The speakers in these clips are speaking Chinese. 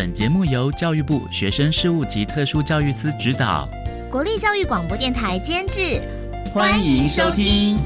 本节目由教育部学生事务及特殊教育司指导，国立教育广播电台监制。欢迎收听。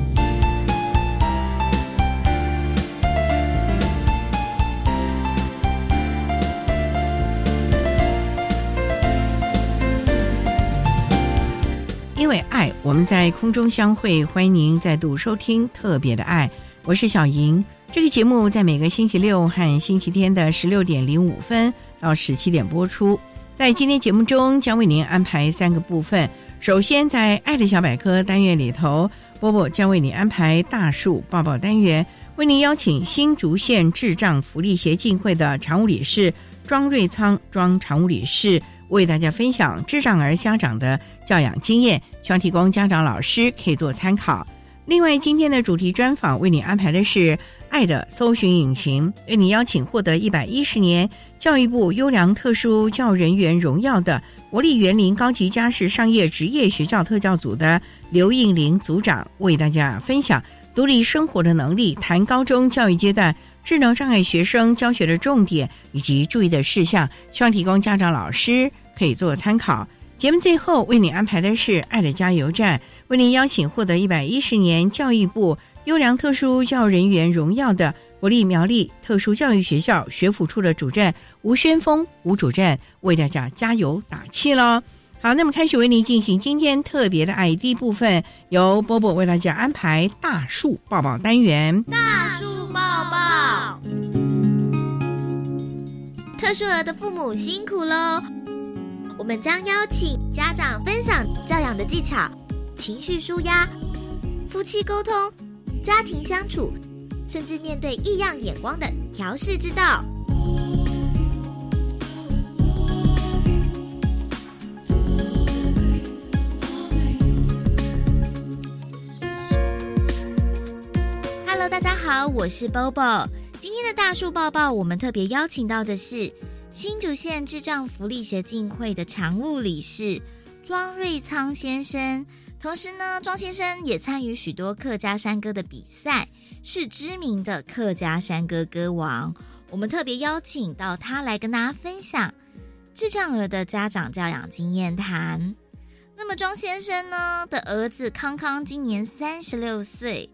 因为爱，我们在空中相会，欢迎您再度收听特别的爱，我是小莹。这个节目在每个星期六和星期天的十六点零五分到十七点播出。在今天节目中，将为您安排三个部分。首先，在“爱的小百科”单元里头，波波将为您安排大树抱抱单元，为您邀请新竹县智障福利协进会的常务理事庄瑞仓庄常务理事，为大家分享智障儿家长的教养经验，希望提供家长老师可以做参考。另外，今天的主题专访为你安排的是。爱的搜寻引擎为你邀请获得一百一十年教育部优良特殊教人员荣耀的国立园林高级家事商业职业学校特教组的刘应玲组长，为大家分享独立生活的能力，谈高中教育阶段智能障碍学生教学的重点以及注意的事项，希望提供家长老师可以做参考。节目最后为你安排的是爱的加油站，为您邀请获得一百一十年教育部。优良特殊教育人员荣耀的国立苗栗特殊教育学校学府处的主任吴宣峰吴主任为大家加油打气喽！好，那么开始为您进行今天特别的 ID 部分，由波波为大家安排大树抱抱单元。大树抱抱，特殊儿的父母辛苦喽！我们将邀请家长分享教养的技巧、情绪舒压、夫妻沟通。家庭相处，甚至面对异样眼光的调试之道。Hello，大家好，我是 Bobo。今天的大树抱抱，我们特别邀请到的是新竹县智障福利协进会的常务理事庄瑞仓先生。同时呢，庄先生也参与许多客家山歌的比赛，是知名的客家山歌歌王。我们特别邀请到他来跟大家分享智障儿的家长教养经验谈。那么庄先生呢的儿子康康今年三十六岁。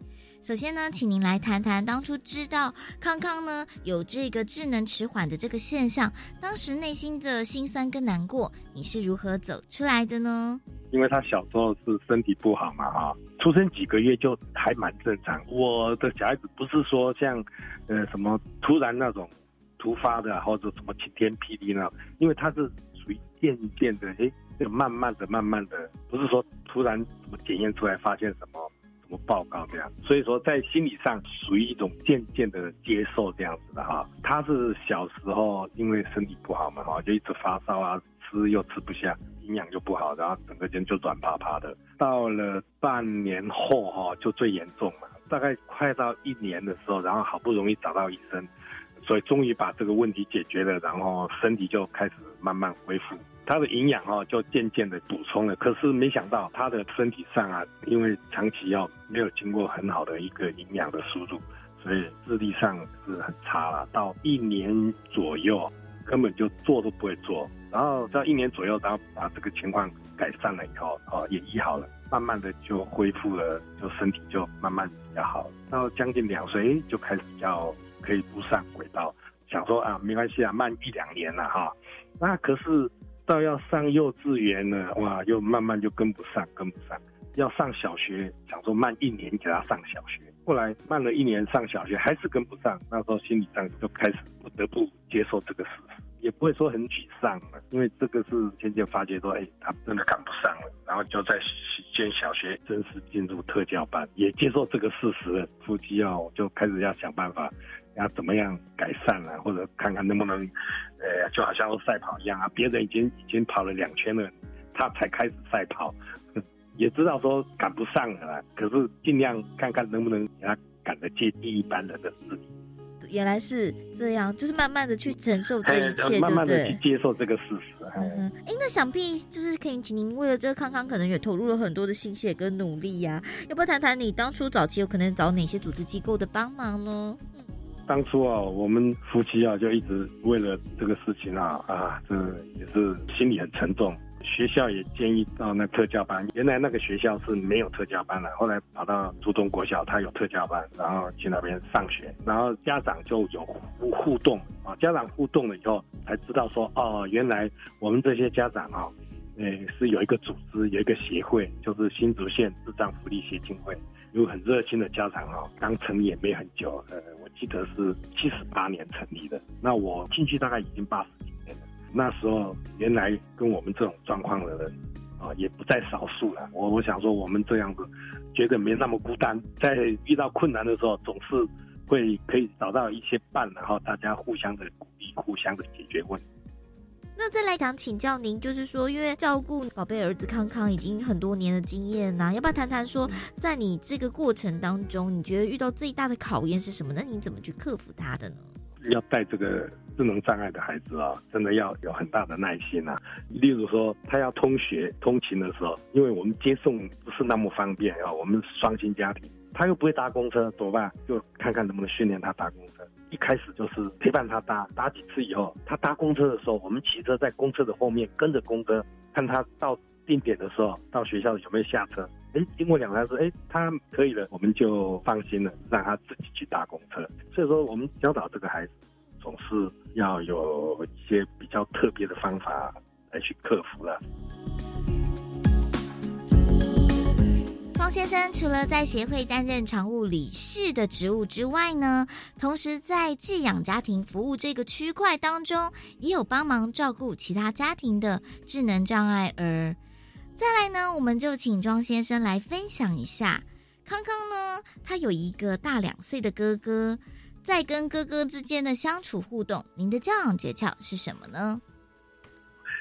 首先呢，请您来谈谈当初知道康康呢有这个智能迟缓的这个现象，当时内心的心酸跟难过，你是如何走出来的呢？因为他小时候是身体不好嘛，哈，出生几个月就还蛮正常。我的小孩子不是说像，呃，什么突然那种突发的，或者什么晴天霹雳那种，因为他是属于渐渐的，哎，就慢慢的、慢慢的，不是说突然怎么检验出来发现什么什么报告这样。所以说在心理上属于一种渐渐的接受这样子的哈。他是小时候因为身体不好嘛，哈，就一直发烧啊，吃又吃不下。营养就不好，然后整个人就软趴趴的。到了半年后哈，就最严重了。大概快到一年的时候，然后好不容易找到医生，所以终于把这个问题解决了，然后身体就开始慢慢恢复。他的营养哦就渐渐的补充了。可是没想到他的身体上啊，因为长期要没有经过很好的一个营养的输入，所以智力上是很差了。到一年左右，根本就做都不会做。然后在一年左右，然后把这个情况改善了以后，哦，也医好了，慢慢的就恢复了，就身体就慢慢比较好。到将近两岁，就开始比较可以步上轨道，想说啊，没关系啊，慢一两年了哈。那可是到要上幼稚园了，哇，又慢慢就跟不上，跟不上。要上小学，想说慢一年给他上小学，后来慢了一年上小学还是跟不上，那时候心理上就开始不得不接受这个事实，也不会说很沮丧了，因为这个是渐渐发觉说，哎，他真的赶不上了，然后就在建小学正式进入特教班，也接受这个事实了，夫妻要就开始要想办法，要怎么样改善了，或者看看能不能，呃，就好像赛跑一样啊，别人已经已经跑了两圈了，他才开始赛跑。也知道说赶不上了，可是尽量看看能不能给他赶得接近一般人的。原来是这样，就是慢慢的去承受这一切，慢慢的去接受这个事实。嗯，哎，那想必就是可以请您为了这个康康，可能也投入了很多的心血跟努力呀。要不要谈谈你当初早期有可能找哪些组织机构的帮忙呢？当初啊，我们夫妻啊就一直为了这个事情啊啊，这也是心里很沉重。学校也建议到那特教班，原来那个学校是没有特教班的，后来跑到初中国小，他有特教班，然后去那边上学，然后家长就有互互动啊，家长互动了以后才知道说，哦，原来我们这些家长啊，呃，是有一个组织，有一个协会，就是新竹县智障福利协进会，有很热心的家长啊，刚成立也没很久，呃，我记得是七十八年成立的，那我进去大概已经八十几年了。那时候，原来跟我们这种状况的人啊，也不在少数了。我我想说，我们这样子，觉得没那么孤单，在遇到困难的时候，总是会可以找到一些伴，然后大家互相的鼓励，互相的解决问题。那再来讲，请教您，就是说，因为照顾宝贝儿子康康已经很多年的经验呐，要不要谈谈说，在你这个过程当中，你觉得遇到最大的考验是什么？那你怎么去克服它的呢？要带这个智能障碍的孩子啊，真的要有很大的耐心啊。例如说，他要通学、通勤的时候，因为我们接送不是那么方便啊，我们双薪家庭，他又不会搭公车，怎么办？就看看能不能训练他搭公车。一开始就是陪伴他搭，搭几次以后，他搭公车的时候，我们骑车在公车的后面跟着公车，看他到定点的时候，到学校有没有下车。哎，经过两三次，哎，他可以了，我们就放心了，让他自己去搭公车。所以说，我们教导这个孩子，总是要有一些比较特别的方法来去克服了。庄先生除了在协会担任常务理事的职务之外呢，同时在寄养家庭服务这个区块当中，也有帮忙照顾其他家庭的智能障碍儿。再来呢，我们就请庄先生来分享一下。康康呢，他有一个大两岁的哥哥，在跟哥哥之间的相处互动，您的教养诀窍是什么呢？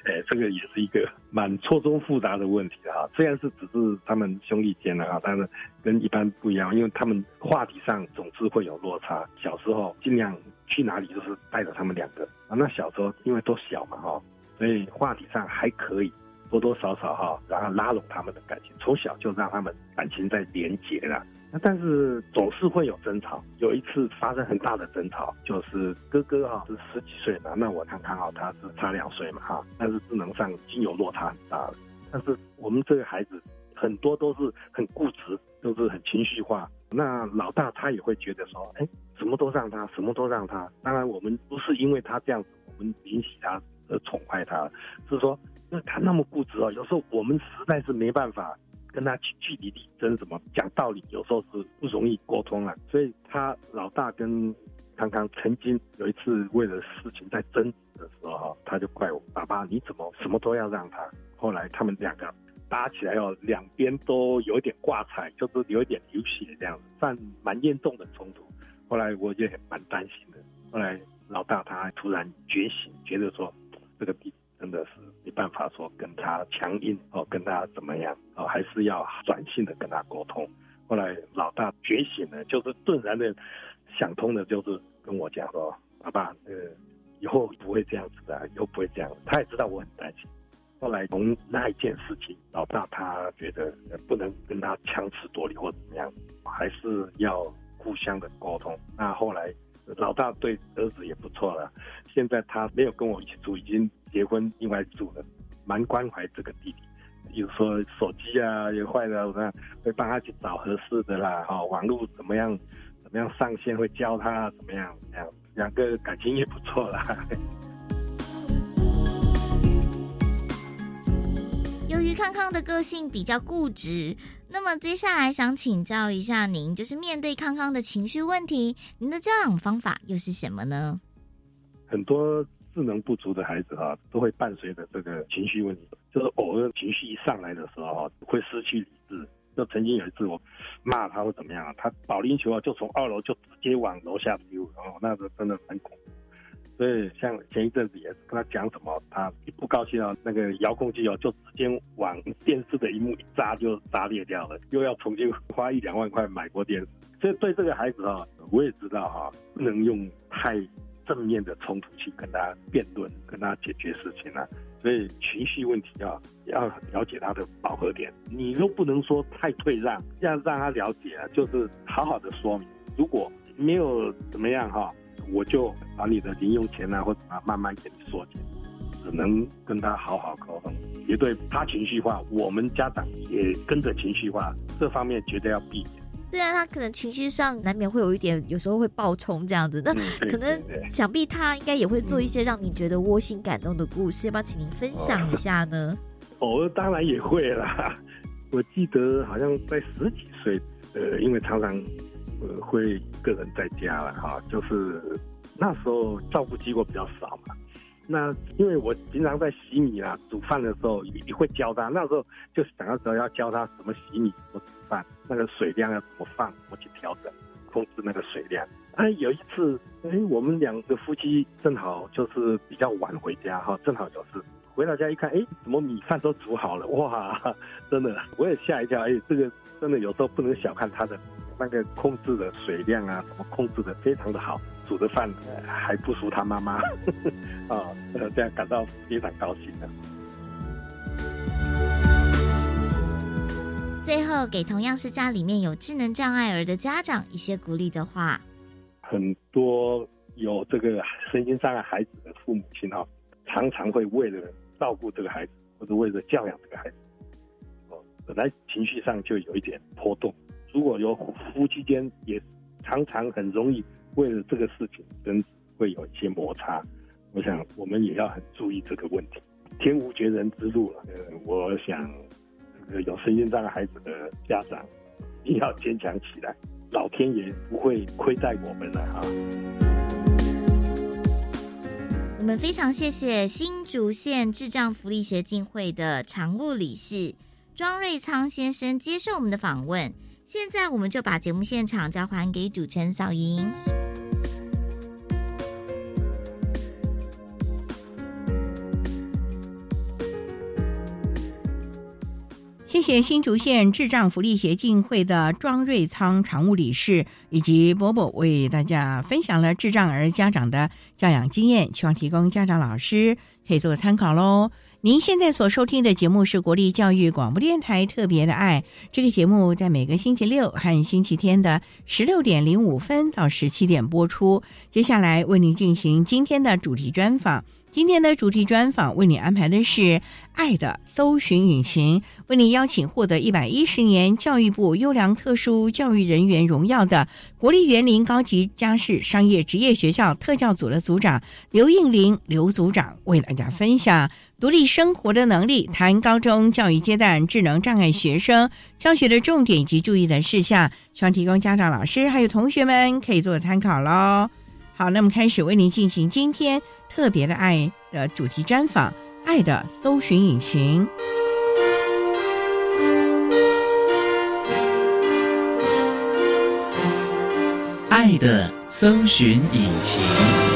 哎，这个也是一个蛮错综复杂的问题啊。虽然是只是他们兄弟间的啊，但是跟一般不一样，因为他们话题上总是会有落差。小时候尽量去哪里都是带着他们两个啊。那小时候因为都小嘛哈，所以话题上还可以。多多少少哈，然后拉拢他们的感情，从小就让他们感情在连结了。那但是总是会有争吵。有一次发生很大的争吵，就是哥哥哈是十几岁嘛，那我看看哈他是差两岁嘛哈，但是智能上已经有落差很大了。但是我们这个孩子很多都是很固执，都是很情绪化。那老大他也会觉得说，哎，什么都让他，什么都让他。当然我们不是因为他这样子，我们允许他而宠坏他，是说。因为他那么固执哦，有时候我们实在是没办法跟他去据理力争，什么讲道理，有时候是不容易沟通啊。所以他老大跟康康曾经有一次为了事情在争执的时候，他就怪我爸爸你怎么什么都要让他。后来他们两个打起来哦，两边都有一点挂彩，就是有一点流血这样子，算蛮严重的冲突。后来我也蛮担心的。后来老大他突然觉醒，觉得说这个地。真的是没办法说跟他强硬哦，跟他怎么样哦，还是要软性的跟他沟通。后来老大觉醒了，就是顿然的想通了，就是跟我讲说：“爸爸，呃，以后不会这样子的，以后不会这样。”他也知道我很担心。后来从那一件事情，老大他觉得不能跟他强词夺理或怎么样，还是要互相的沟通。那后来。老大对儿子也不错了，现在他没有跟我一起住，已经结婚另外住了，蛮关怀这个弟弟。比如说手机啊也坏了，我看会帮他去找合适的啦，哈，网络怎么样，怎么样上线会教他怎么样，这样两个感情也不错啦。由于康康的个性比较固执。那么接下来想请教一下您，就是面对康康的情绪问题，您的教养方法又是什么呢？很多智能不足的孩子啊，都会伴随着这个情绪问题，就是偶尔情绪一上来的时候啊，会失去理智。就曾经有一次我骂他或怎么样，他保龄球啊就从二楼就直接往楼下丢，哦，那个真的很恐。所以像前一阵子也是跟他讲什么，他一不高兴啊，那个遥控器哦就直接往电视的一幕一扎就扎裂掉了，又要重新花一两万块买过电视。所以对这个孩子啊，我也知道哈，不能用太正面的冲突去跟他辩论，跟他解决事情啊。所以情绪问题啊，要了解他的饱和点，你又不能说太退让，要让他了解啊，就是好好的说明。如果没有怎么样哈，我就把你的零用钱啊或者慢慢给你缩减，只能跟他好好沟通。也对他情绪化，我们家长也跟着情绪化，这方面绝对要避免。对啊，他可能情绪上难免会有一点，有时候会爆冲这样子。那可能想必他应该也会做一些让你觉得窝心感动的故事，要不要请您分享一下呢？哦，当然也会啦。我记得好像在十几岁，呃，因为常常呃会一个人在家了哈，就是那时候照顾机构比较少嘛。那因为我平常在洗米啊、煮饭的时候，也会教他。那时候就想要说要教他怎么洗米、怎么煮饭，那个水量要怎么放、怎么去调整、控制那个水量。哎，有一次，哎，我们两个夫妻正好就是比较晚回家哈，正好有事。回到家一看，哎，怎么米饭都煮好了？哇，真的，我也吓一跳。哎，这个真的有时候不能小看他的那个控制的水量啊，什么控制的非常的好。煮的饭还不输他妈妈啊，这样感到非常高兴的。最后，给同样是家里面有智能障碍儿的家长一些鼓励的话。很多有这个身心障碍孩子的父母亲哈，常常会为了照顾这个孩子，或者为了教养这个孩子，哦，本来情绪上就有一点波动。如果有夫妻间也常常很容易。为了这个事情，跟会有一些摩擦，我想我们也要很注意这个问题。天无绝人之路了，呃，我想这个有身心障碍孩子的家长一定要坚强起来，老天爷不会亏待我们的哈。我们非常谢谢新竹县智障福利协进会的常务理事庄瑞仓先生接受我们的访问。现在我们就把节目现场交还给主持人小莹。谢谢新竹县智障福利协进会的庄瑞仓常务理事以及伯伯为大家分享了智障儿家长的教养经验，希望提供家长老师可以做个参考喽。您现在所收听的节目是国立教育广播电台特别的爱。这个节目在每个星期六和星期天的十六点零五分到十七点播出。接下来为您进行今天的主题专访。今天的主题专访为你安排的是《爱的搜寻引擎》，为你邀请获得一百一十年教育部优良特殊教育人员荣耀的国立园林高级家事商业职业学校特教组的组长刘应玲刘组长，为大家分享独立生活的能力，谈高中教育阶段智能障碍学生教学的重点以及注意的事项，希望提供家长、老师还有同学们可以做参考喽。好，那么开始为您进行今天。特别的爱的主题专访，《爱的搜寻引擎》，爱的搜寻引擎。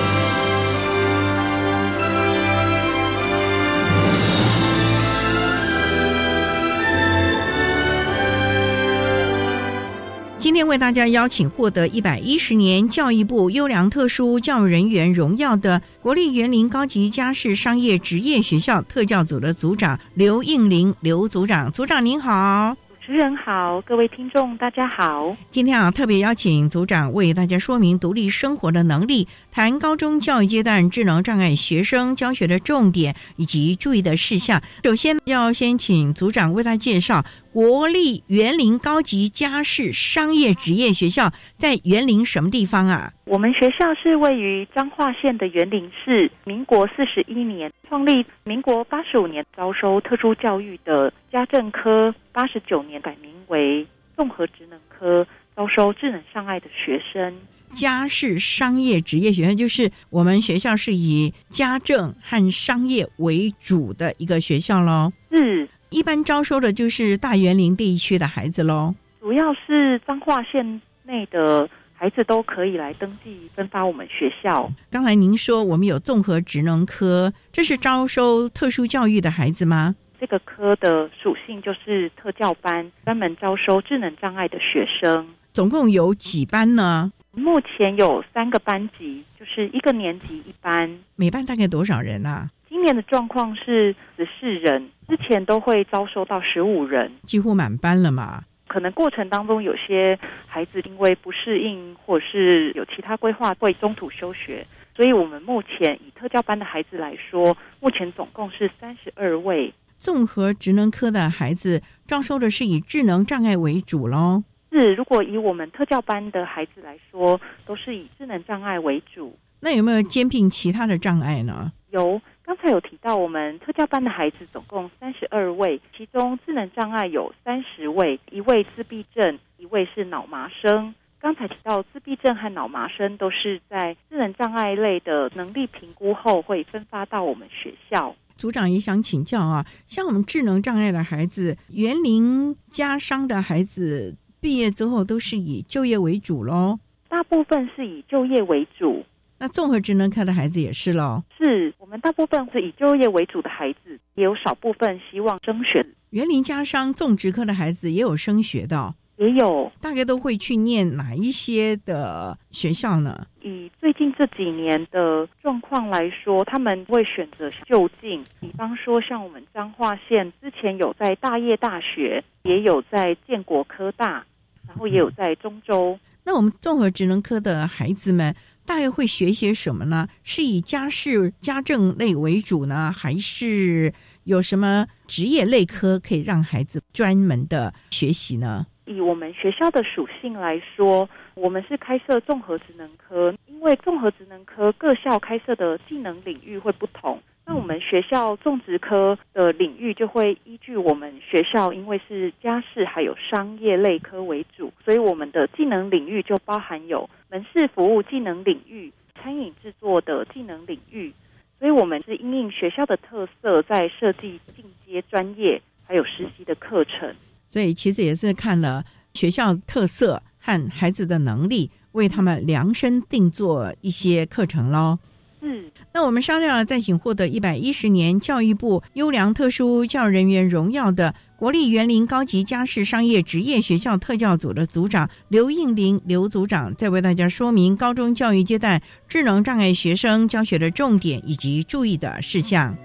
天为大家邀请获得一百一十年教育部优良特殊教育人员荣耀的国立园林高级家事商业职业学校特教组的组长刘应林刘组长，组长您好。主持人好，各位听众大家好。今天啊，特别邀请组长为大家说明独立生活的能力，谈高中教育阶段智能障碍学生教学的重点以及注意的事项。首先要先请组长为大家介绍国立园林高级家事商业职业学校，在园林什么地方啊？我们学校是位于彰化县的园林市，民国四十一年创立，民国八十五年招收特殊教育的家政科，八十九年改名为综合职能科，招收智能障碍的学生。家事商业职业学校就是我们学校是以家政和商业为主的一个学校喽。是。一般招收的就是大园林地区的孩子喽，主要是彰化县内的孩子都可以来登记分发我们学校。刚才您说我们有综合职能科，这是招收特殊教育的孩子吗？这个科的属性就是特教班，专门招收智能障碍的学生。总共有几班呢？目前有三个班级，就是一个年级一班。每班大概多少人啊？今年的状况是十四人，之前都会招收到十五人，几乎满班了嘛。可能过程当中有些孩子因为不适应，或者是有其他规划，会中途休学。所以我们目前以特教班的孩子来说，目前总共是三十二位。综合职能科的孩子招收的是以智能障碍为主喽。是，如果以我们特教班的孩子来说，都是以智能障碍为主。那有没有兼并其他的障碍呢？有。刚才有提到，我们特教班的孩子总共三十二位，其中智能障碍有三十位，一位自闭症，一位是脑麻生。刚才提到自闭症和脑麻生都是在智能障碍类的能力评估后会分发到我们学校。组长也想请教啊，像我们智能障碍的孩子，园林家商的孩子毕业之后都是以就业为主喽？大部分是以就业为主。那综合职能科的孩子也是喽，是我们大部分是以就业为主的孩子，也有少部分希望升学。园林家商种植科的孩子也有升学的，也有，大概都会去念哪一些的学校呢？以最近这几年的状况来说，他们会选择就近，比方说像我们彰化县之前有在大业大学，也有在建国科大，然后也有在中州。那我们综合职能科的孩子们。大约会学些什么呢？是以家事家政类为主呢，还是有什么职业类科可以让孩子专门的学习呢？以我们学校的属性来说，我们是开设综合职能科，因为综合职能科各校开设的技能领域会不同。那我们学校种植科的领域就会依据我们学校，因为是家事还有商业类科为主，所以我们的技能领域就包含有门市服务技能领域、餐饮制作的技能领域。所以我们是因应学校的特色，在设计进阶专业还有实习的课程。所以其实也是看了学校特色和孩子的能力，为他们量身定做一些课程喽。嗯，那我们商量再请获得一百一十年教育部优良特殊教育人员荣耀的国立园林高级家事商业职业学校特教组的组长刘应林刘组长，再为大家说明高中教育阶段智能障碍学生教学的重点以及注意的事项。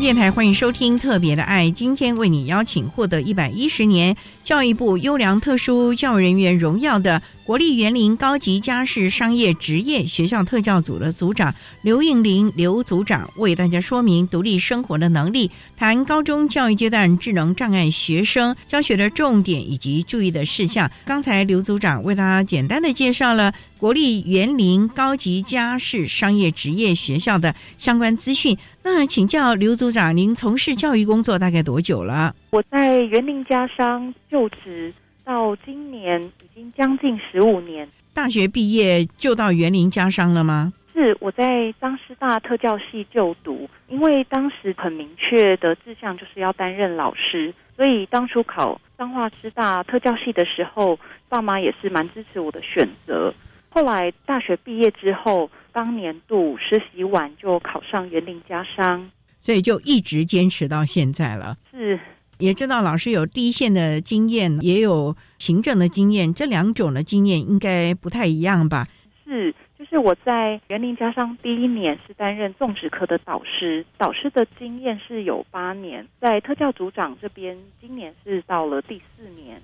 电台欢迎收听《特别的爱》，今天为你邀请获得一百一十年教育部优良特殊教育人员荣耀的。国立园林高级家事商业职业学校特教组的组长刘应玲刘组长为大家说明独立生活的能力，谈高中教育阶段智能障碍学生教学的重点以及注意的事项。刚才刘组长为大家简单的介绍了国立园林高级家事商业职业学校的相关资讯。那请教刘组长，您从事教育工作大概多久了？我在园林家商就职。到今年经将近十五年，大学毕业就到园林家商了吗？是我在张师大特教系就读，因为当时很明确的志向就是要担任老师，所以当初考彰化师大特教系的时候，爸妈也是蛮支持我的选择。后来大学毕业之后，当年度实习完就考上园林家商，所以就一直坚持到现在了。是。也知道老师有第一线的经验，也有行政的经验，这两种的经验应该不太一样吧？是，就是我在园林加上第一年是担任种植科的导师，导师的经验是有八年，在特教组长这边，今年是到了第四年。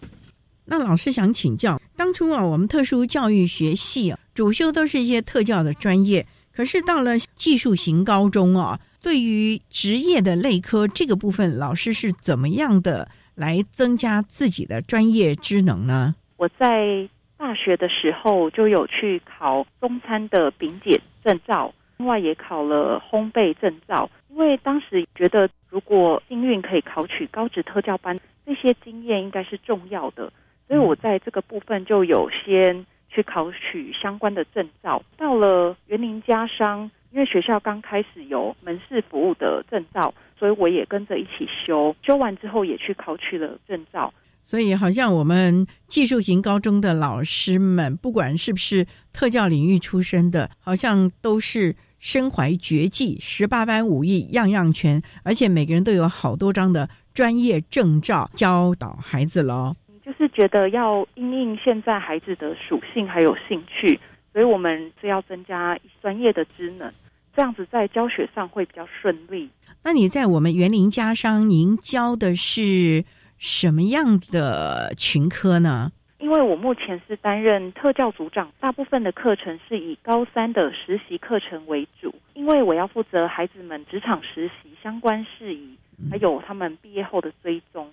那老师想请教，当初啊，我们特殊教育学系，主修都是一些特教的专业，可是到了技术型高中啊。对于职业的类科这个部分，老师是怎么样的来增加自己的专业知能呢？我在大学的时候就有去考中餐的丙检证照，另外也考了烘焙证照。因为当时觉得，如果幸运可以考取高职特教班，这些经验应该是重要的，所以我在这个部分就有先去考取相关的证照。到了园林家商。因为学校刚开始有门市服务的证照，所以我也跟着一起修。修完之后也去考取了证照。所以好像我们技术型高中的老师们，不管是不是特教领域出身的，好像都是身怀绝技，十八般武艺样样全，而且每个人都有好多张的专业证照教导孩子喽。就是觉得要因应现在孩子的属性还有兴趣，所以我们是要增加专业的职能。这样子在教学上会比较顺利。那你在我们园林家商，您教的是什么样的群科呢？因为我目前是担任特教组长，大部分的课程是以高三的实习课程为主。因为我要负责孩子们职场实习相关事宜，还有他们毕业后的追踪，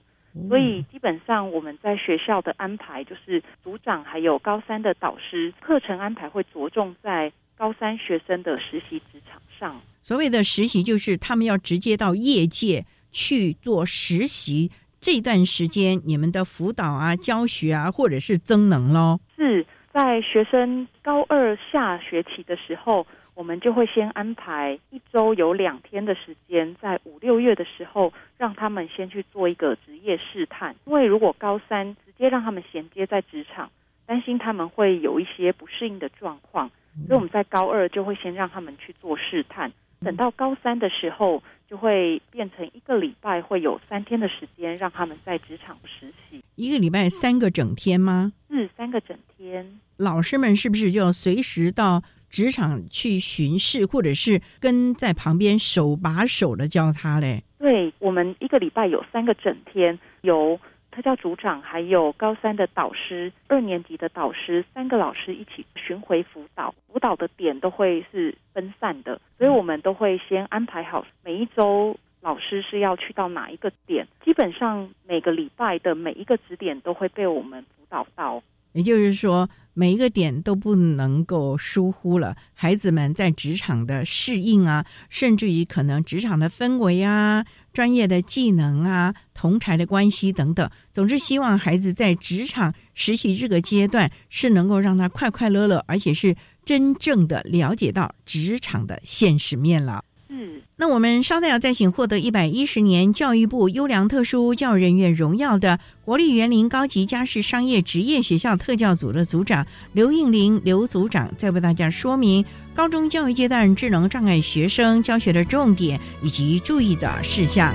所以基本上我们在学校的安排就是组长还有高三的导师，课程安排会着重在。高三学生的实习职场上，所谓的实习就是他们要直接到业界去做实习。这段时间，你们的辅导啊、教学啊，或者是增能喽？是在学生高二下学期的时候，我们就会先安排一周有两天的时间，在五六月的时候，让他们先去做一个职业试探。因为如果高三直接让他们衔接在职场，担心他们会有一些不适应的状况。所以我们在高二就会先让他们去做试探，等到高三的时候，就会变成一个礼拜会有三天的时间让他们在职场实习。一个礼拜三个整天吗？是三个整天。老师们是不是就要随时到职场去巡视，或者是跟在旁边手把手的教他嘞？对，我们一个礼拜有三个整天，有。特教组长还有高三的导师、二年级的导师，三个老师一起巡回辅导，辅导的点都会是分散的，所以我们都会先安排好每一周老师是要去到哪一个点，基本上每个礼拜的每一个指点都会被我们辅导到。也就是说，每一个点都不能够疏忽了。孩子们在职场的适应啊，甚至于可能职场的氛围啊、专业的技能啊、同才的关系等等，总之希望孩子在职场实习这个阶段是能够让他快快乐乐，而且是真正的了解到职场的现实面了。嗯，那我们稍待要再请获得一百一十年教育部优良特殊教育人员荣耀的国立园林高级家事商业职业学校特教组的组长刘应林刘组长，再为大家说明高中教育阶段智能障碍学生教学的重点以及注意的事项。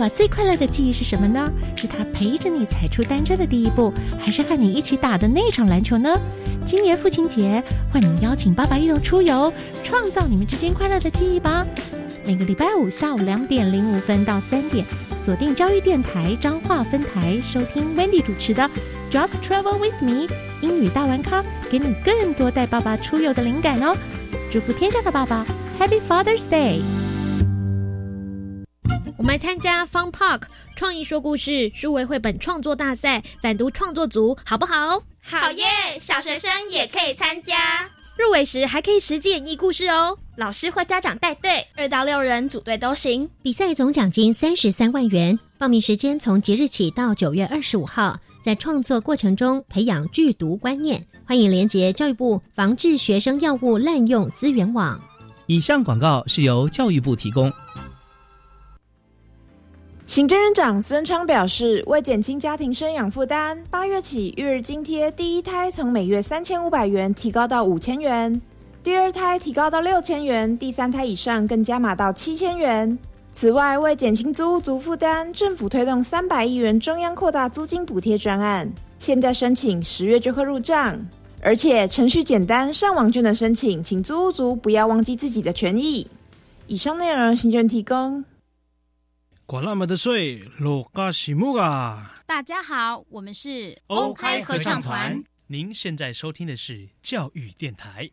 爸爸最快乐的记忆是什么呢？是他陪着你踩出单车的第一步，还是和你一起打的那场篮球呢？今年父亲节，欢迎邀请爸爸一同出游，创造你们之间快乐的记忆吧。每个礼拜五下午两点零五分到三点，锁定教育电台彰化分台，收听 Wendy 主持的 Just Travel with Me 英语大玩咖，给你更多带爸爸出游的灵感哦！祝福天下的爸爸，Happy Father's Day！我们参加 Fun Park 创意说故事数位绘本创作大赛，反读创作组好不好？好耶！小学生也可以参加。入围时还可以实际演绎故事哦，老师或家长带队，二到六人组队都行。比赛总奖金三十三万元，报名时间从即日起到九月二十五号，在创作过程中培养剧毒观念。欢迎连结教育部防治学生药物滥用资源网。以上广告是由教育部提供。行政院长孙昌表示，为减轻家庭生养负担，八月起育儿津贴第一胎从每月三千五百元提高到五千元，第二胎提高到六千元，第三胎以上更加码到七千元。此外，为减轻租屋族负担，政府推动三百亿元中央扩大租金补贴专案，现在申请十月就会入账，而且程序简单，上网就能申请，请租屋族不要忘记自己的权益。以上内容，行政提供。管那么的水，落嘎西木啊！大家好，我们是 OK 合唱团。您现在收听的是教育电台。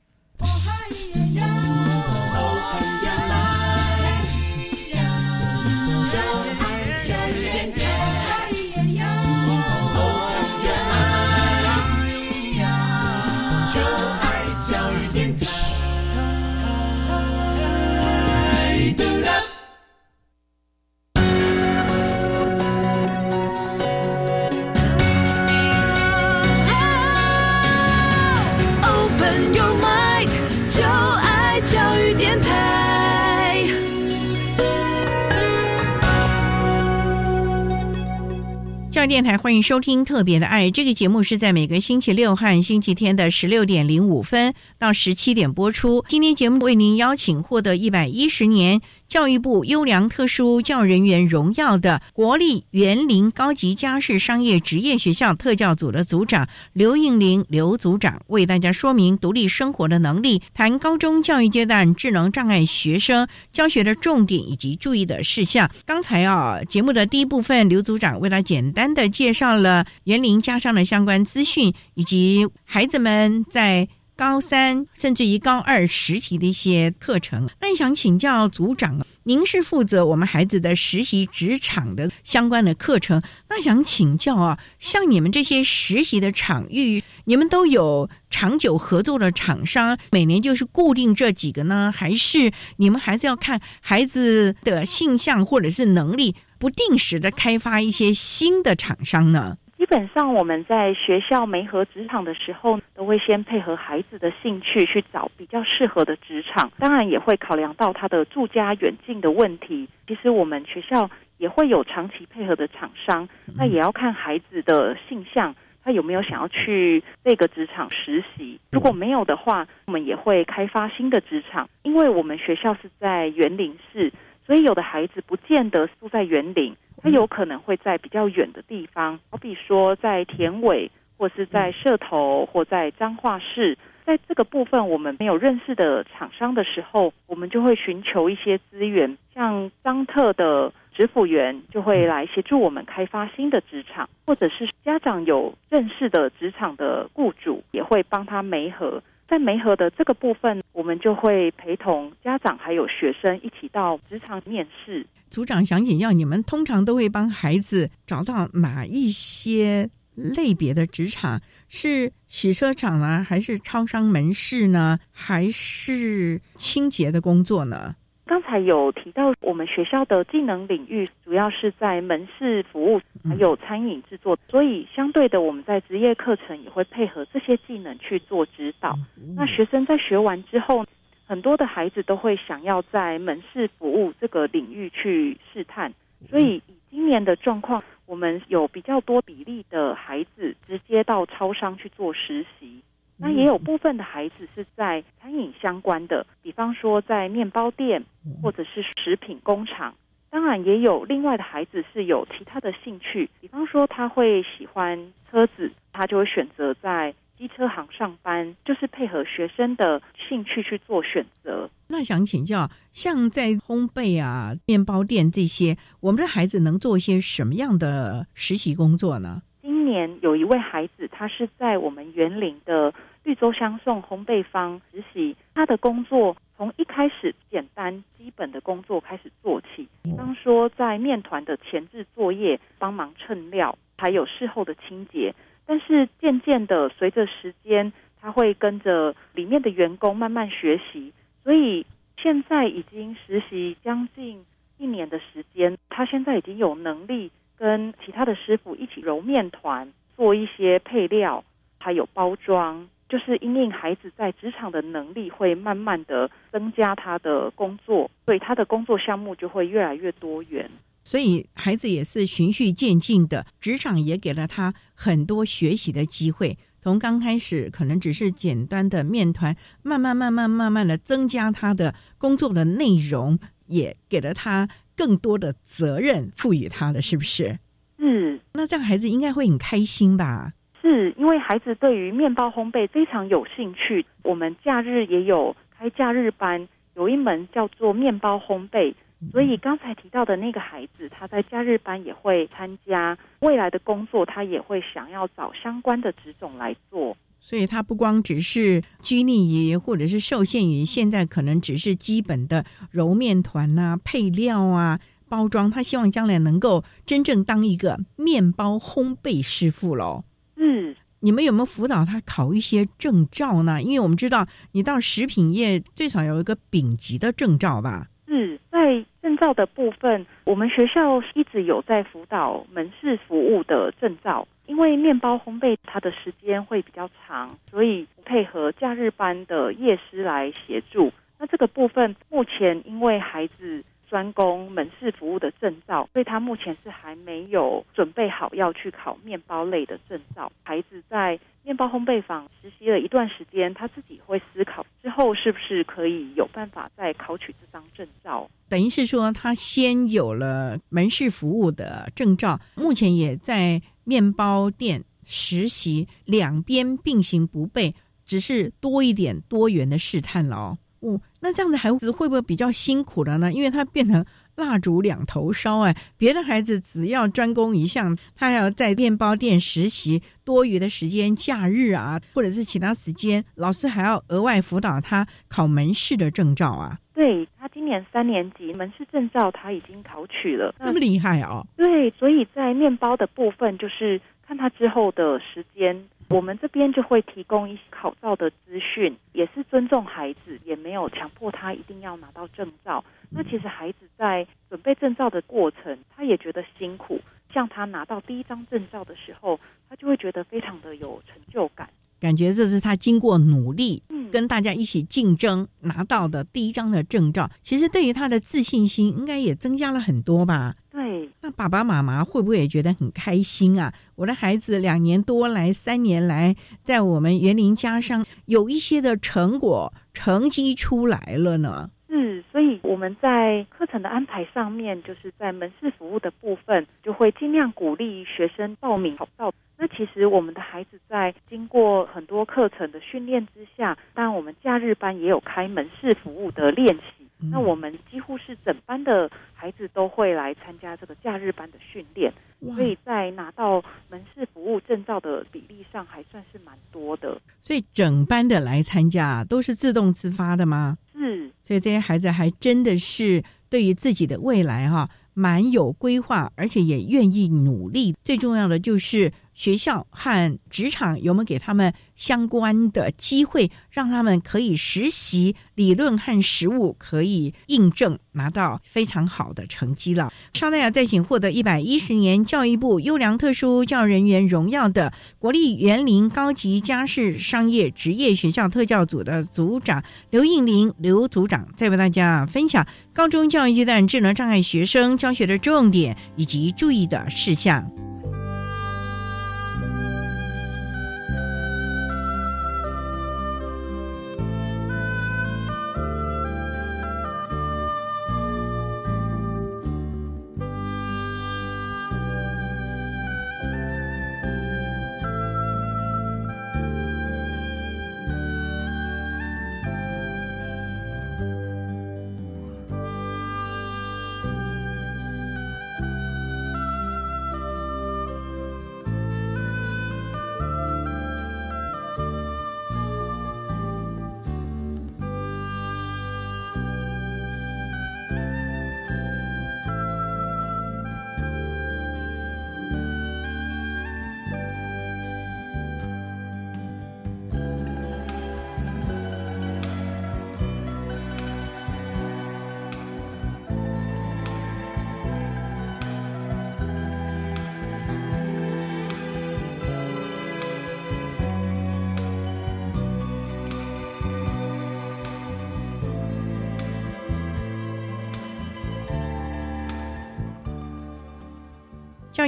电台欢迎收听《特别的爱》这个节目，是在每个星期六和星期天的十六点零五分到十七点播出。今天节目为您邀请获得一百一十年教育部优良特殊教人员荣耀的国立园林高级家事商业职业学校特教组的组长刘应玲刘组长，为大家说明独立生活的能力，谈高中教育阶段智能障碍学生教学的重点以及注意的事项。刚才啊，节目的第一部分，刘组长为了简单。的介绍了园林加上的相关资讯，以及孩子们在高三甚至于高二实习的一些课程。那想请教组长，您是负责我们孩子的实习职场的相关的课程。那想请教啊，像你们这些实习的场域，你们都有长久合作的厂商，每年就是固定这几个呢？还是你们还是要看孩子的性向或者是能力？不定时的开发一些新的厂商呢？基本上我们在学校没合职场的时候，都会先配合孩子的兴趣去找比较适合的职场，当然也会考量到他的住家远近的问题。其实我们学校也会有长期配合的厂商，那也要看孩子的性向，他有没有想要去这个职场实习。如果没有的话，我们也会开发新的职场，因为我们学校是在园林市。所以，有的孩子不见得住在园林，他有可能会在比较远的地方，好比说在田尾，或是在社头，或在彰化市。在这个部分，我们没有认识的厂商的时候，我们就会寻求一些资源，像张特的职辅员就会来协助我们开发新的职场，或者是家长有认识的职场的雇主，也会帮他媒合。在梅河的这个部分，我们就会陪同家长还有学生一起到职场面试。组长想请教，你们通常都会帮孩子找到哪一些类别的职场？是洗车厂呢，还是超商门市呢，还是清洁的工作呢？刚才有提到，我们学校的技能领域主要是在门市服务，还有餐饮制作，所以相对的，我们在职业课程也会配合这些技能去做指导。那学生在学完之后，很多的孩子都会想要在门市服务这个领域去试探，所以以今年的状况，我们有比较多比例的孩子直接到超商去做实习。那也有部分的孩子是在餐饮相关的，比方说在面包店或者是食品工厂，当然也有另外的孩子是有其他的兴趣，比方说他会喜欢车子，他就会选择在机车行上班，就是配合学生的兴趣去做选择。那想请教，像在烘焙啊、面包店这些，我们的孩子能做一些什么样的实习工作呢？今年有一位孩子，他是在我们园林的绿洲香颂烘焙坊实习，他的工作从一开始简单基本的工作开始做起，比方说在面团的前置作业，帮忙称料，还有事后的清洁。但是渐渐的，随着时间，他会跟着里面的员工慢慢学习，所以现在已经实习将近一年的时间，他现在已经有能力跟其他的师傅一起揉面团，做一些配料，还有包装，就是因应孩子在职场的能力会慢慢的增加他的工作，所以他的工作项目就会越来越多元。所以孩子也是循序渐进的，职场也给了他很多学习的机会。从刚开始可能只是简单的面团，慢慢慢慢慢慢的增加他的工作的内容，也给了他更多的责任，赋予他了是不是？是。那这样孩子应该会很开心吧？是因为孩子对于面包烘焙非常有兴趣。我们假日也有开假日班，有一门叫做面包烘焙。所以刚才提到的那个孩子，他在假日班也会参加，未来的工作他也会想要找相关的职种来做。所以他不光只是拘泥于，或者是受限于现在可能只是基本的揉面团啊、配料啊、包装，他希望将来能够真正当一个面包烘焙师傅喽。嗯，你们有没有辅导他考一些证照呢？因为我们知道你到食品业最少有一个丙级的证照吧。是在证照的部分，我们学校一直有在辅导门市服务的证照。因为面包烘焙它的时间会比较长，所以配合假日班的夜师来协助。那这个部分目前因为孩子专攻门市服务的证照，所以他目前是还没有准备好要去考面包类的证照。孩子在面包烘焙坊实习了一段时间，他自己会思考之后是不是可以有办法再考取这张证照。等于是说，他先有了门市服务的证照，目前也在面包店实习，两边并行不悖，只是多一点多元的试探了哦。哦，那这样的孩子会不会比较辛苦了呢？因为他变成。蜡烛两头烧哎，别的孩子只要专攻一项，他要在面包店实习，多余的时间假日啊，或者是其他时间，老师还要额外辅导他考门市的证照啊。对他今年三年级门市证照他已经考取了，这么厉害哦。对，所以在面包的部分，就是看他之后的时间。我们这边就会提供一些考照的资讯，也是尊重孩子，也没有强迫他一定要拿到证照。那其实孩子在准备证照的过程，他也觉得辛苦。像他拿到第一张证照的时候，他就会觉得非常的有成就感，感觉这是他经过努力，跟大家一起竞争拿到的第一张的证照。其实对于他的自信心，应该也增加了很多吧。对，那爸爸妈妈会不会也觉得很开心啊？我的孩子两年多来，三年来，在我们园林家上有一些的成果成绩出来了呢。是，所以我们在课程的安排上面，就是在门市服务的部分，就会尽量鼓励学生报名考照。那其实我们的孩子在经过很多课程的训练之下，当然我们假日班也有开门市服务的练习。那我们几乎是整班的孩子都会来参加这个假日班的训练，所以在拿到门市服务证照的比例上还算是蛮多的。所以整班的来参加都是自动自发的吗？嗯。所以这些孩子还真的是对于自己的未来哈蛮有规划，而且也愿意努力。最重要的就是。学校和职场有没有给他们相关的机会，让他们可以实习理论和实务可以印证，拿到非常好的成绩了。稍待要再请获得一百一十年教育部优良特殊教育人员荣耀的国立园林高级家事商业职业学校特教组的组长刘应玲刘组长，再为大家分享高中教育阶段智能障碍学生教学的重点以及注意的事项。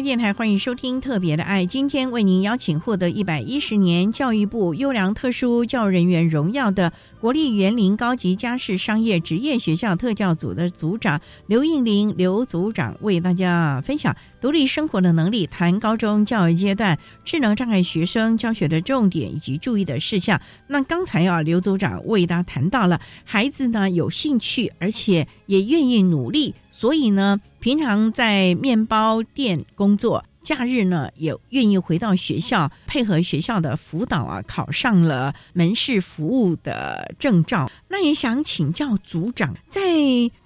电台欢迎收听《特别的爱》，今天为您邀请获得一百一十年教育部优良特殊教育人员荣耀的国立园林高级家事商业职业学校特教组的组长刘应玲刘组长为大家分享独立生活的能力，谈高中教育阶段智能障碍学生教学的重点以及注意的事项。那刚才啊，刘组长为大家谈到了孩子呢有兴趣，而且也愿意努力。所以呢，平常在面包店工作，假日呢也愿意回到学校配合学校的辅导啊，考上了门市服务的证照。那也想请教组长，在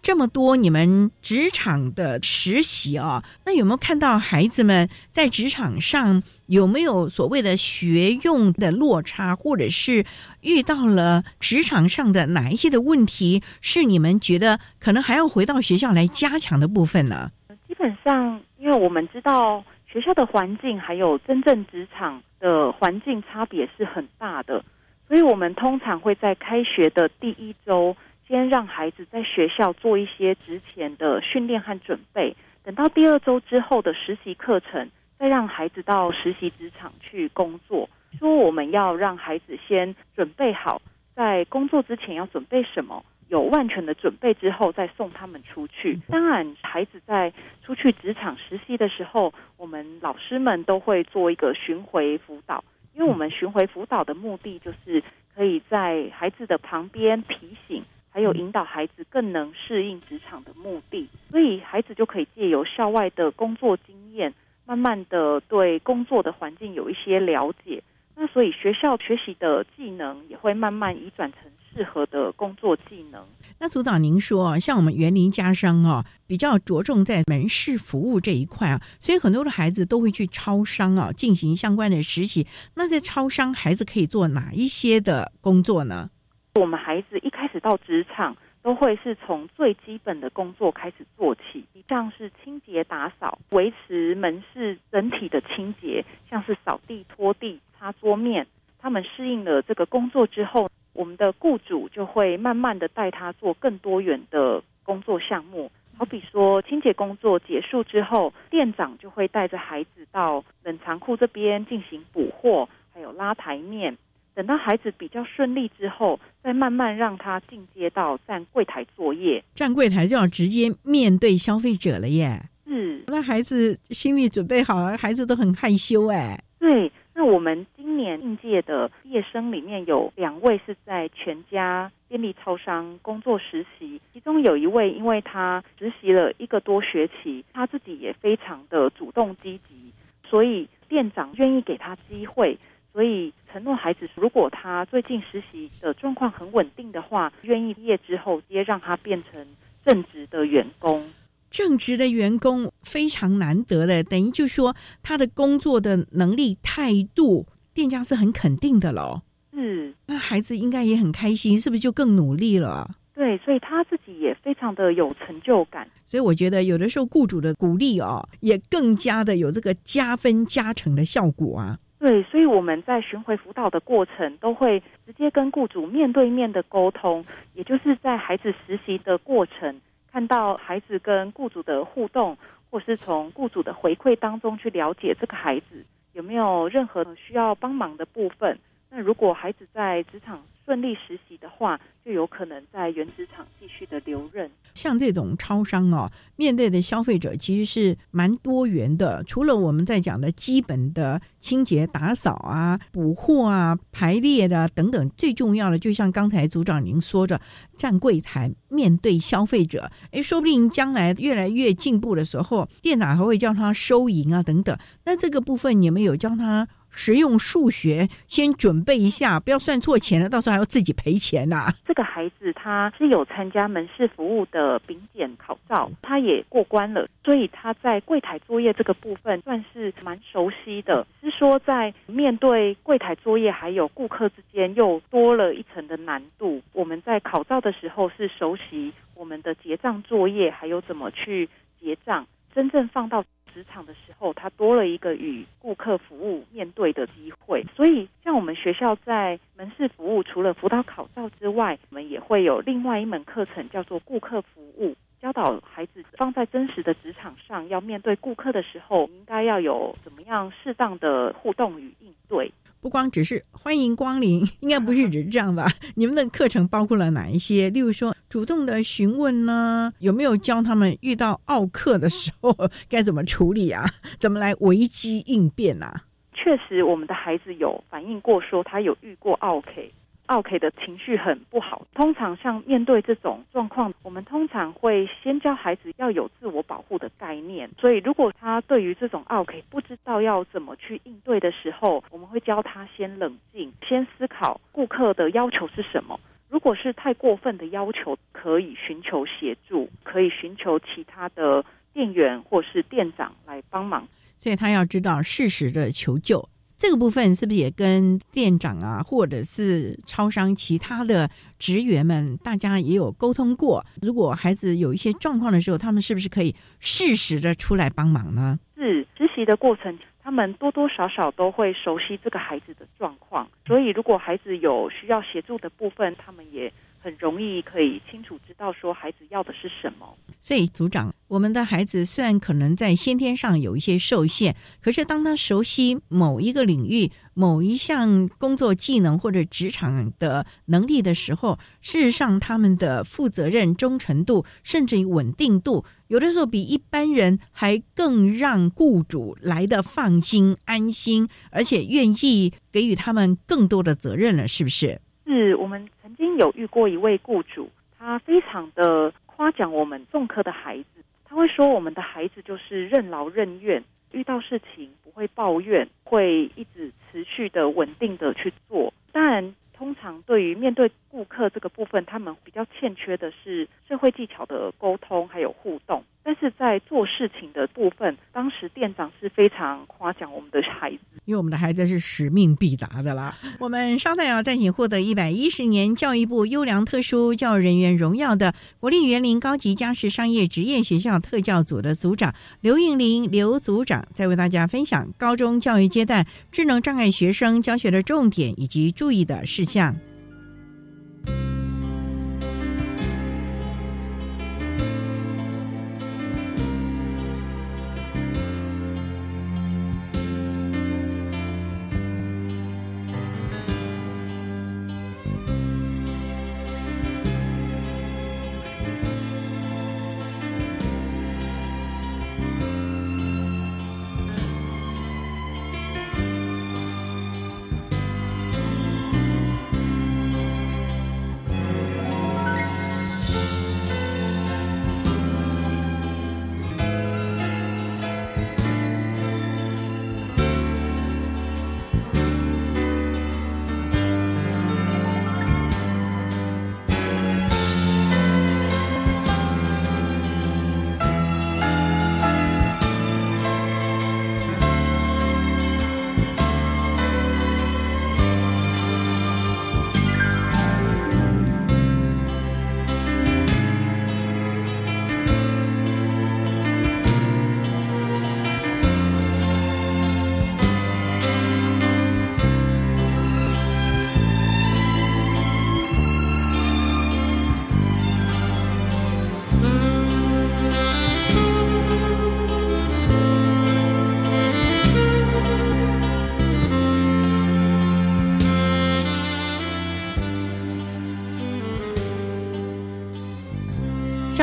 这么多你们职场的实习啊，那有没有看到孩子们在职场上有没有所谓的学用的落差，或者是遇到了职场上的哪一些的问题，是你们觉得可能还要回到学校来加强的部分呢？基本上，因为我们知道学校的环境还有真正职场的环境差别是很大的。所以我们通常会在开学的第一周，先让孩子在学校做一些之前的训练和准备。等到第二周之后的实习课程，再让孩子到实习职场去工作。说我们要让孩子先准备好，在工作之前要准备什么，有万全的准备之后，再送他们出去。当然，孩子在出去职场实习的时候，我们老师们都会做一个巡回辅导。因为我们巡回辅导的目的，就是可以在孩子的旁边提醒，还有引导孩子更能适应职场的目的，所以孩子就可以借由校外的工作经验，慢慢的对工作的环境有一些了解。那所以学校学习的技能也会慢慢移转成。适合的工作技能。那组长，您说像我们园林家商啊，比较着重在门市服务这一块啊，所以很多的孩子都会去超商啊进行相关的实习。那在超商，孩子可以做哪一些的工作呢？我们孩子一开始到职场，都会是从最基本的工作开始做起，像是清洁打扫，维持门市整体的清洁，像是扫地、拖地、擦桌面。他们适应了这个工作之后。我们的雇主就会慢慢的带他做更多元的工作项目，好比说清洁工作结束之后，店长就会带着孩子到冷藏库这边进行补货，还有拉台面。等到孩子比较顺利之后，再慢慢让他进阶到站柜台作业。站柜台就要直接面对消费者了耶。是，那孩子心里准备好了，孩子都很害羞哎。对。那我们今年应届的毕业生里面有两位是在全家便利超商工作实习，其中有一位因为他实习了一个多学期，他自己也非常的主动积极，所以店长愿意给他机会，所以承诺孩子如果他最近实习的状况很稳定的话，愿意毕业之后直接让他变成正职的员工。正直的员工非常难得的，等于就说他的工作的能力态度，店家是很肯定的喽。嗯，那孩子应该也很开心，是不是就更努力了？对，所以他自己也非常的有成就感。所以我觉得有的时候雇主的鼓励哦，也更加的有这个加分加成的效果啊。对，所以我们在巡回辅导的过程，都会直接跟雇主面对面的沟通，也就是在孩子实习的过程。看到孩子跟雇主的互动，或是从雇主的回馈当中去了解这个孩子有没有任何需要帮忙的部分。那如果孩子在职场，顺利实习的话，就有可能在原职场继续的留任。像这种超商哦，面对的消费者其实是蛮多元的。除了我们在讲的基本的清洁打扫啊、补货啊、排列的等等，最重要的，就像刚才组长您说的，站柜台面对消费者。诶，说不定将来越来越进步的时候，店长还会叫他收银啊等等。那这个部分你们有教他？实用数学先准备一下，不要算错钱了，到时候还要自己赔钱呐。这个孩子他是有参加门市服务的丙检考照，他也过关了，所以他在柜台作业这个部分算是蛮熟悉的。是说在面对柜台作业还有顾客之间又多了一层的难度。我们在考照的时候是熟悉我们的结账作业，还有怎么去结账，真正放到。职场的时候，他多了一个与顾客服务面对的机会。所以，像我们学校在门市服务，除了辅导考照之外，我们也会有另外一门课程，叫做顾客服务，教导孩子放在真实的职场上，要面对顾客的时候，应该要有怎么样适当的互动与应对。不光只是欢迎光临，应该不是只是这样吧？你们的课程包括了哪一些？例如说，主动的询问呢，有没有教他们遇到奥客的时候 该怎么处理啊？怎么来危机应变啊？确实，我们的孩子有反映过，说他有遇过奥 K。奥 K 的情绪很不好。通常像面对这种状况，我们通常会先教孩子要有自我保护的概念。所以，如果他对于这种奥 K 不知道要怎么去应对的时候，我们会教他先冷静，先思考顾客的要求是什么。如果是太过分的要求，可以寻求协助，可以寻求其他的店员或是店长来帮忙。所以他要知道适时的求救。这个部分是不是也跟店长啊，或者是超商其他的职员们，大家也有沟通过？如果孩子有一些状况的时候，他们是不是可以适时的出来帮忙呢？是实习的过程，他们多多少少都会熟悉这个孩子的状况，所以如果孩子有需要协助的部分，他们也。很容易可以清楚知道说孩子要的是什么。所以组长，我们的孩子虽然可能在先天上有一些受限，可是当他熟悉某一个领域、某一项工作技能或者职场的能力的时候，事实上他们的负责任、忠诚度，甚至于稳定度，有的时候比一般人还更让雇主来的放心、安心，而且愿意给予他们更多的责任了，是不是？是我们。曾经有遇过一位雇主，他非常的夸奖我们重科的孩子，他会说我们的孩子就是任劳任怨，遇到事情不会抱怨，会一直持续的稳定的去做。当然，通常对于面对顾客这个部分，他们比较欠缺的是社会技巧的沟通还有互动。但是在做事情的部分，当时店长是非常夸奖我们的孩子，因为我们的孩子是使命必达的啦。我们稍待要再请获得一百一十年教育部优良特殊教育人员荣耀的国立园林高级家事商业职业学校特教组的组长刘应林刘组长，再为大家分享高中教育阶段智能障碍学生教学的重点以及注意的事项。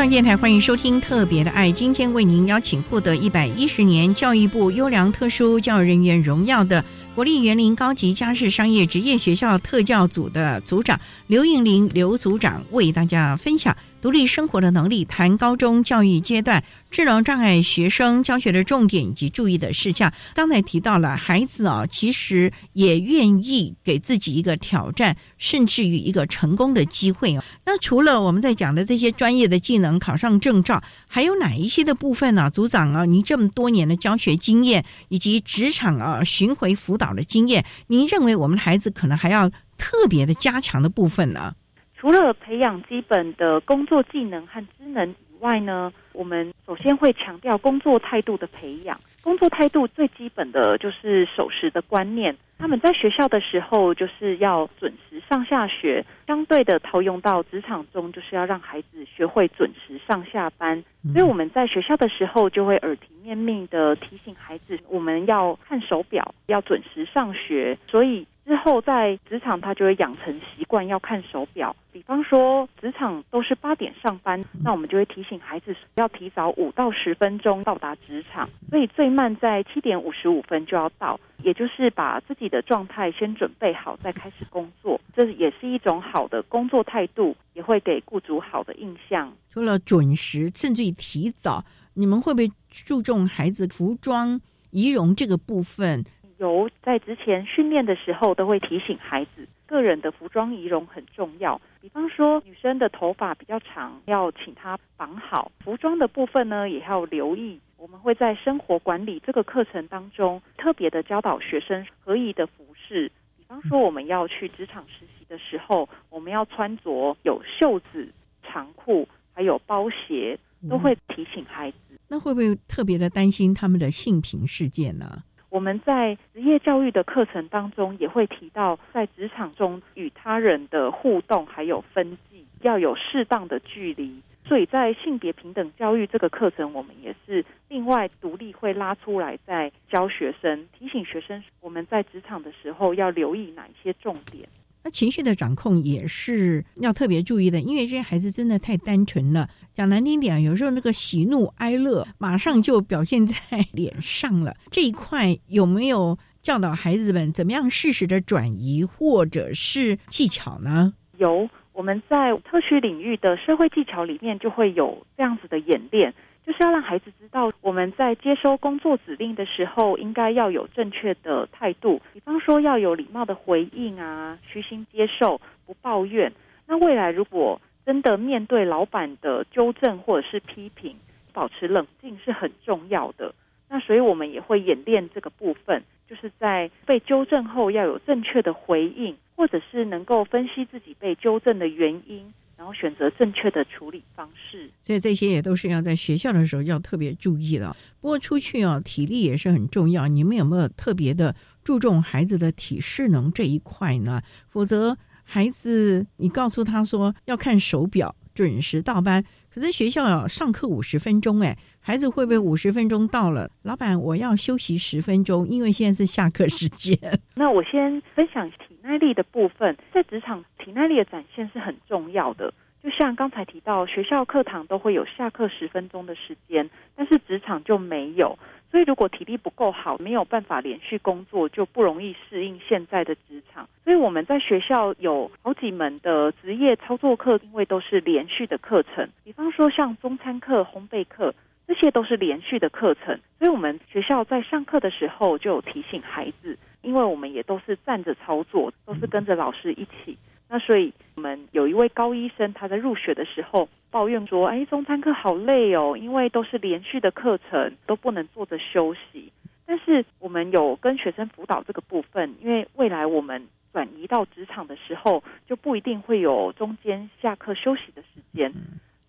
上电台欢迎收听《特别的爱》，今天为您邀请获得一百一十年教育部优良特殊教育人员荣耀的国立园林高级家事商业职业学校特教组的组长刘应林刘组长，为大家分享。独立生活的能力，谈高中教育阶段智能障碍学生教学的重点以及注意的事项。刚才提到了孩子啊，其实也愿意给自己一个挑战，甚至于一个成功的机会啊。那除了我们在讲的这些专业的技能，考上证照，还有哪一些的部分呢？组长啊，您这么多年的教学经验以及职场啊巡回辅导的经验，您认为我们的孩子可能还要特别的加强的部分呢？除了培养基本的工作技能和职能以外呢，我们首先会强调工作态度的培养。工作态度最基本的就是守时的观念，他们在学校的时候就是要准时上下学，相对的套用到职场中，就是要让孩子学会准时上下班。所以我们在学校的时候就会耳提面命的提醒孩子，我们要看手表，要准时上学。所以。之后在职场，他就会养成习惯要看手表。比方说，职场都是八点上班，那我们就会提醒孩子要提早五到十分钟到达职场，所以最慢在七点五十五分就要到，也就是把自己的状态先准备好，再开始工作。这也是一种好的工作态度，也会给雇主好的印象。除了准时，甚至于提早，你们会不会注重孩子服装仪容这个部分？有在之前训练的时候，都会提醒孩子，个人的服装仪容很重要。比方说，女生的头发比较长，要请她绑好。服装的部分呢，也要留意。我们会在生活管理这个课程当中，特别的教导学生合宜的服饰。比方说，我们要去职场实习的时候，我们要穿着有袖子、长裤，还有包鞋，都会提醒孩子。那会不会特别的担心他们的性平事件呢？我们在职业教育的课程当中也会提到，在职场中与他人的互动还有分际要有适当的距离。所以在性别平等教育这个课程，我们也是另外独立会拉出来在教学生，提醒学生我们在职场的时候要留意哪一些重点。那情绪的掌控也是要特别注意的，因为这些孩子真的太单纯了。讲难听点，有时候那个喜怒哀乐马上就表现在脸上了。这一块有没有教导孩子们怎么样适时的转移，或者是技巧呢？有，我们在特许领域的社会技巧里面就会有这样子的演练。就是要让孩子知道，我们在接收工作指令的时候，应该要有正确的态度。比方说，要有礼貌的回应啊，虚心接受，不抱怨。那未来如果真的面对老板的纠正或者是批评，保持冷静是很重要的。那所以我们也会演练这个部分，就是在被纠正后要有正确的回应，或者是能够分析自己被纠正的原因。然后选择正确的处理方式，所以这些也都是要在学校的时候要特别注意的。不过出去啊，体力也是很重要。你们有没有特别的注重孩子的体适能这一块呢？否则孩子你告诉他说要看手表，准时到班，可是学校上课五十分钟，哎，孩子会不会五十分钟到了，老板我要休息十分钟，因为现在是下课时间。那我先分享体。耐力的部分，在职场体耐力的展现是很重要的。就像刚才提到，学校课堂都会有下课十分钟的时间，但是职场就没有。所以如果体力不够好，没有办法连续工作，就不容易适应现在的职场。所以我们在学校有好几门的职业操作课，因为都是连续的课程。比方说像中餐课、烘焙课，这些都是连续的课程。所以我们学校在上课的时候就有提醒孩子。因为我们也都是站着操作，都是跟着老师一起。那所以我们有一位高医生，他在入学的时候抱怨说：“哎，中餐课好累哦，因为都是连续的课程，都不能坐着休息。”但是我们有跟学生辅导这个部分，因为未来我们转移到职场的时候，就不一定会有中间下课休息的时间。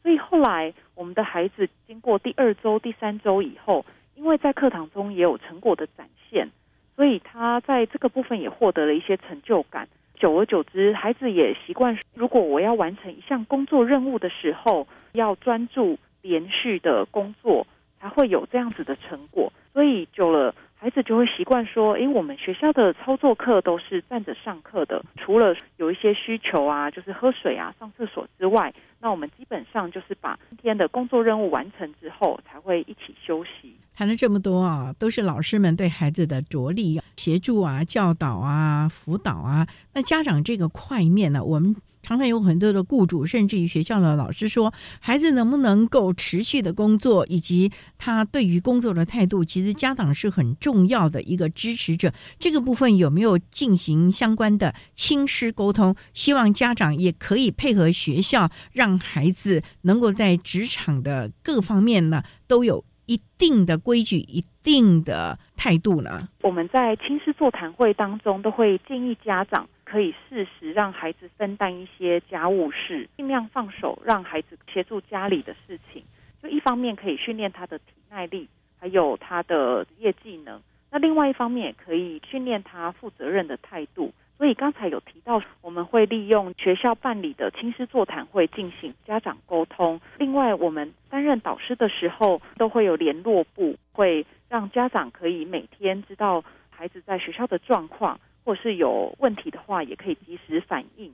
所以后来我们的孩子经过第二周、第三周以后，因为在课堂中也有成果的展现。所以他在这个部分也获得了一些成就感。久而久之，孩子也习惯，如果我要完成一项工作任务的时候，要专注、连续的工作，才会有这样子的成果。所以久了。孩子就会习惯说：“诶，我们学校的操作课都是站着上课的，除了有一些需求啊，就是喝水啊、上厕所之外，那我们基本上就是把今天的工作任务完成之后，才会一起休息。”谈了这么多啊，都是老师们对孩子的着力、协助啊、教导啊、辅导啊。那家长这个块面呢，我们。常常有很多的雇主，甚至于学校的老师说，孩子能不能够持续的工作，以及他对于工作的态度，其实家长是很重要的一个支持者。这个部分有没有进行相关的亲师沟通？希望家长也可以配合学校，让孩子能够在职场的各方面呢，都有一定的规矩、一定的态度呢？我们在亲师座谈会当中，都会建议家长。可以适时让孩子分担一些家务事，尽量放手让孩子协助家里的事情。就一方面可以训练他的耐力，还有他的职业技能；那另外一方面也可以训练他负责任的态度。所以刚才有提到，我们会利用学校办理的亲师座谈会进行家长沟通。另外，我们担任导师的时候，都会有联络部，会让家长可以每天知道孩子在学校的状况，或是有问题的话，也可以及时反映。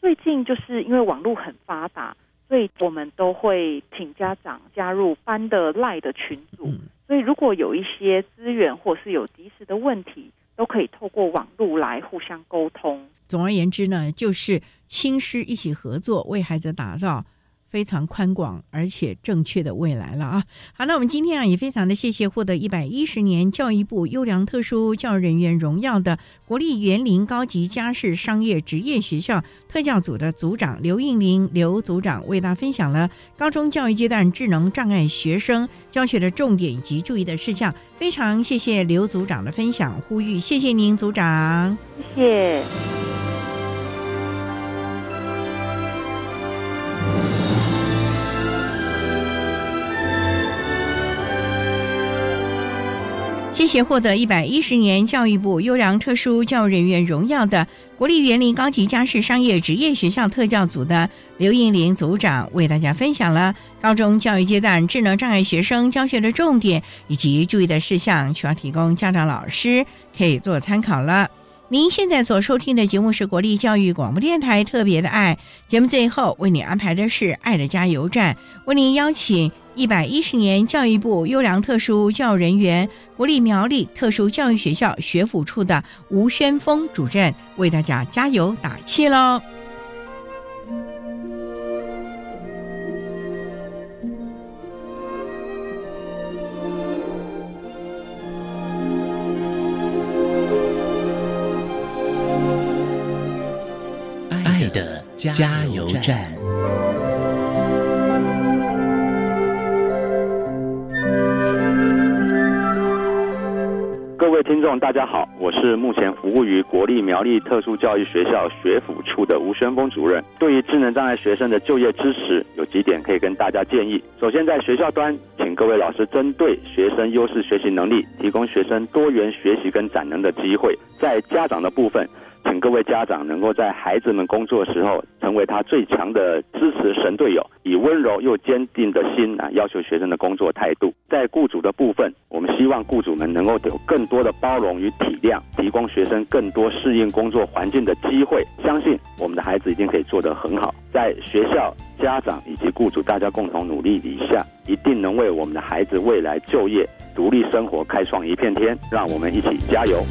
最近就是因为网络很发达，所以我们都会请家长加入班的赖的群组。所以如果有一些资源或是有及时的问题，都可以透过网络来互相沟通。总而言之呢，就是亲师一起合作，为孩子打造。非常宽广而且正确的未来了啊！好，那我们今天啊也非常的谢谢获得一百一十年教育部优良特殊教育人员荣耀的国立园林高级家事商业职业学校特教组的组长刘应玲刘组长为大家分享了高中教育阶段智能障碍学生教学的重点以及注意的事项。非常谢谢刘组长的分享呼吁，谢谢您组长，谢谢。且获得一百一十年教育部优良特殊教育人员荣耀的国立园林高级家事商业职业学校特教组的刘应玲组长，为大家分享了高中教育阶段智能障碍学生教学的重点以及注意的事项，需要提供家长、老师可以做参考了。您现在所收听的节目是国立教育广播电台特别的爱节目，最后为你安排的是爱的加油站，为您邀请。一百一十年教育部优良特殊教育人员国立苗栗特殊教育学校学府处的吴宣峰主任为大家加油打气喽！加油站。各位听众，大家好，我是目前服务于国立苗栗特殊教育学校学府处的吴宣峰主任。对于智能障碍学生的就业支持，有几点可以跟大家建议。首先，在学校端，请各位老师针对学生优势学习能力，提供学生多元学习跟展能的机会。在家长的部分。请各位家长能够在孩子们工作的时候，成为他最强的支持神队友，以温柔又坚定的心啊，要求学生的工作态度。在雇主的部分，我们希望雇主们能够有更多的包容与体谅，提供学生更多适应工作环境的机会。相信我们的孩子一定可以做得很好。在学校、家长以及雇主大家共同努力底下，一定能为我们的孩子未来就业、独立生活开创一片天。让我们一起加油！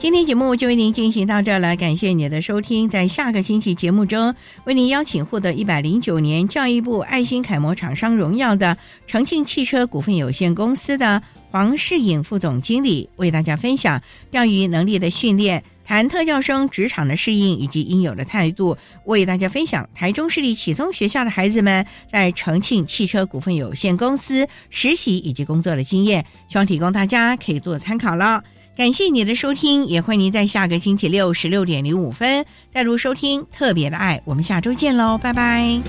今天节目就为您进行到这儿了，感谢您的收听。在下个星期节目中，为您邀请获得一百零九年教育部爱心楷模厂商荣耀的重庆汽车股份有限公司的黄世颖副总经理，为大家分享钓鱼能力的训练，谈特教生职场的适应以及应有的态度，为大家分享台中市立启聪学校的孩子们在重庆汽车股份有限公司实习以及工作的经验，希望提供大家可以做参考了。感谢你的收听，也欢迎您在下个星期六十六点零五分再度收听特别的爱。我们下周见喽，拜拜。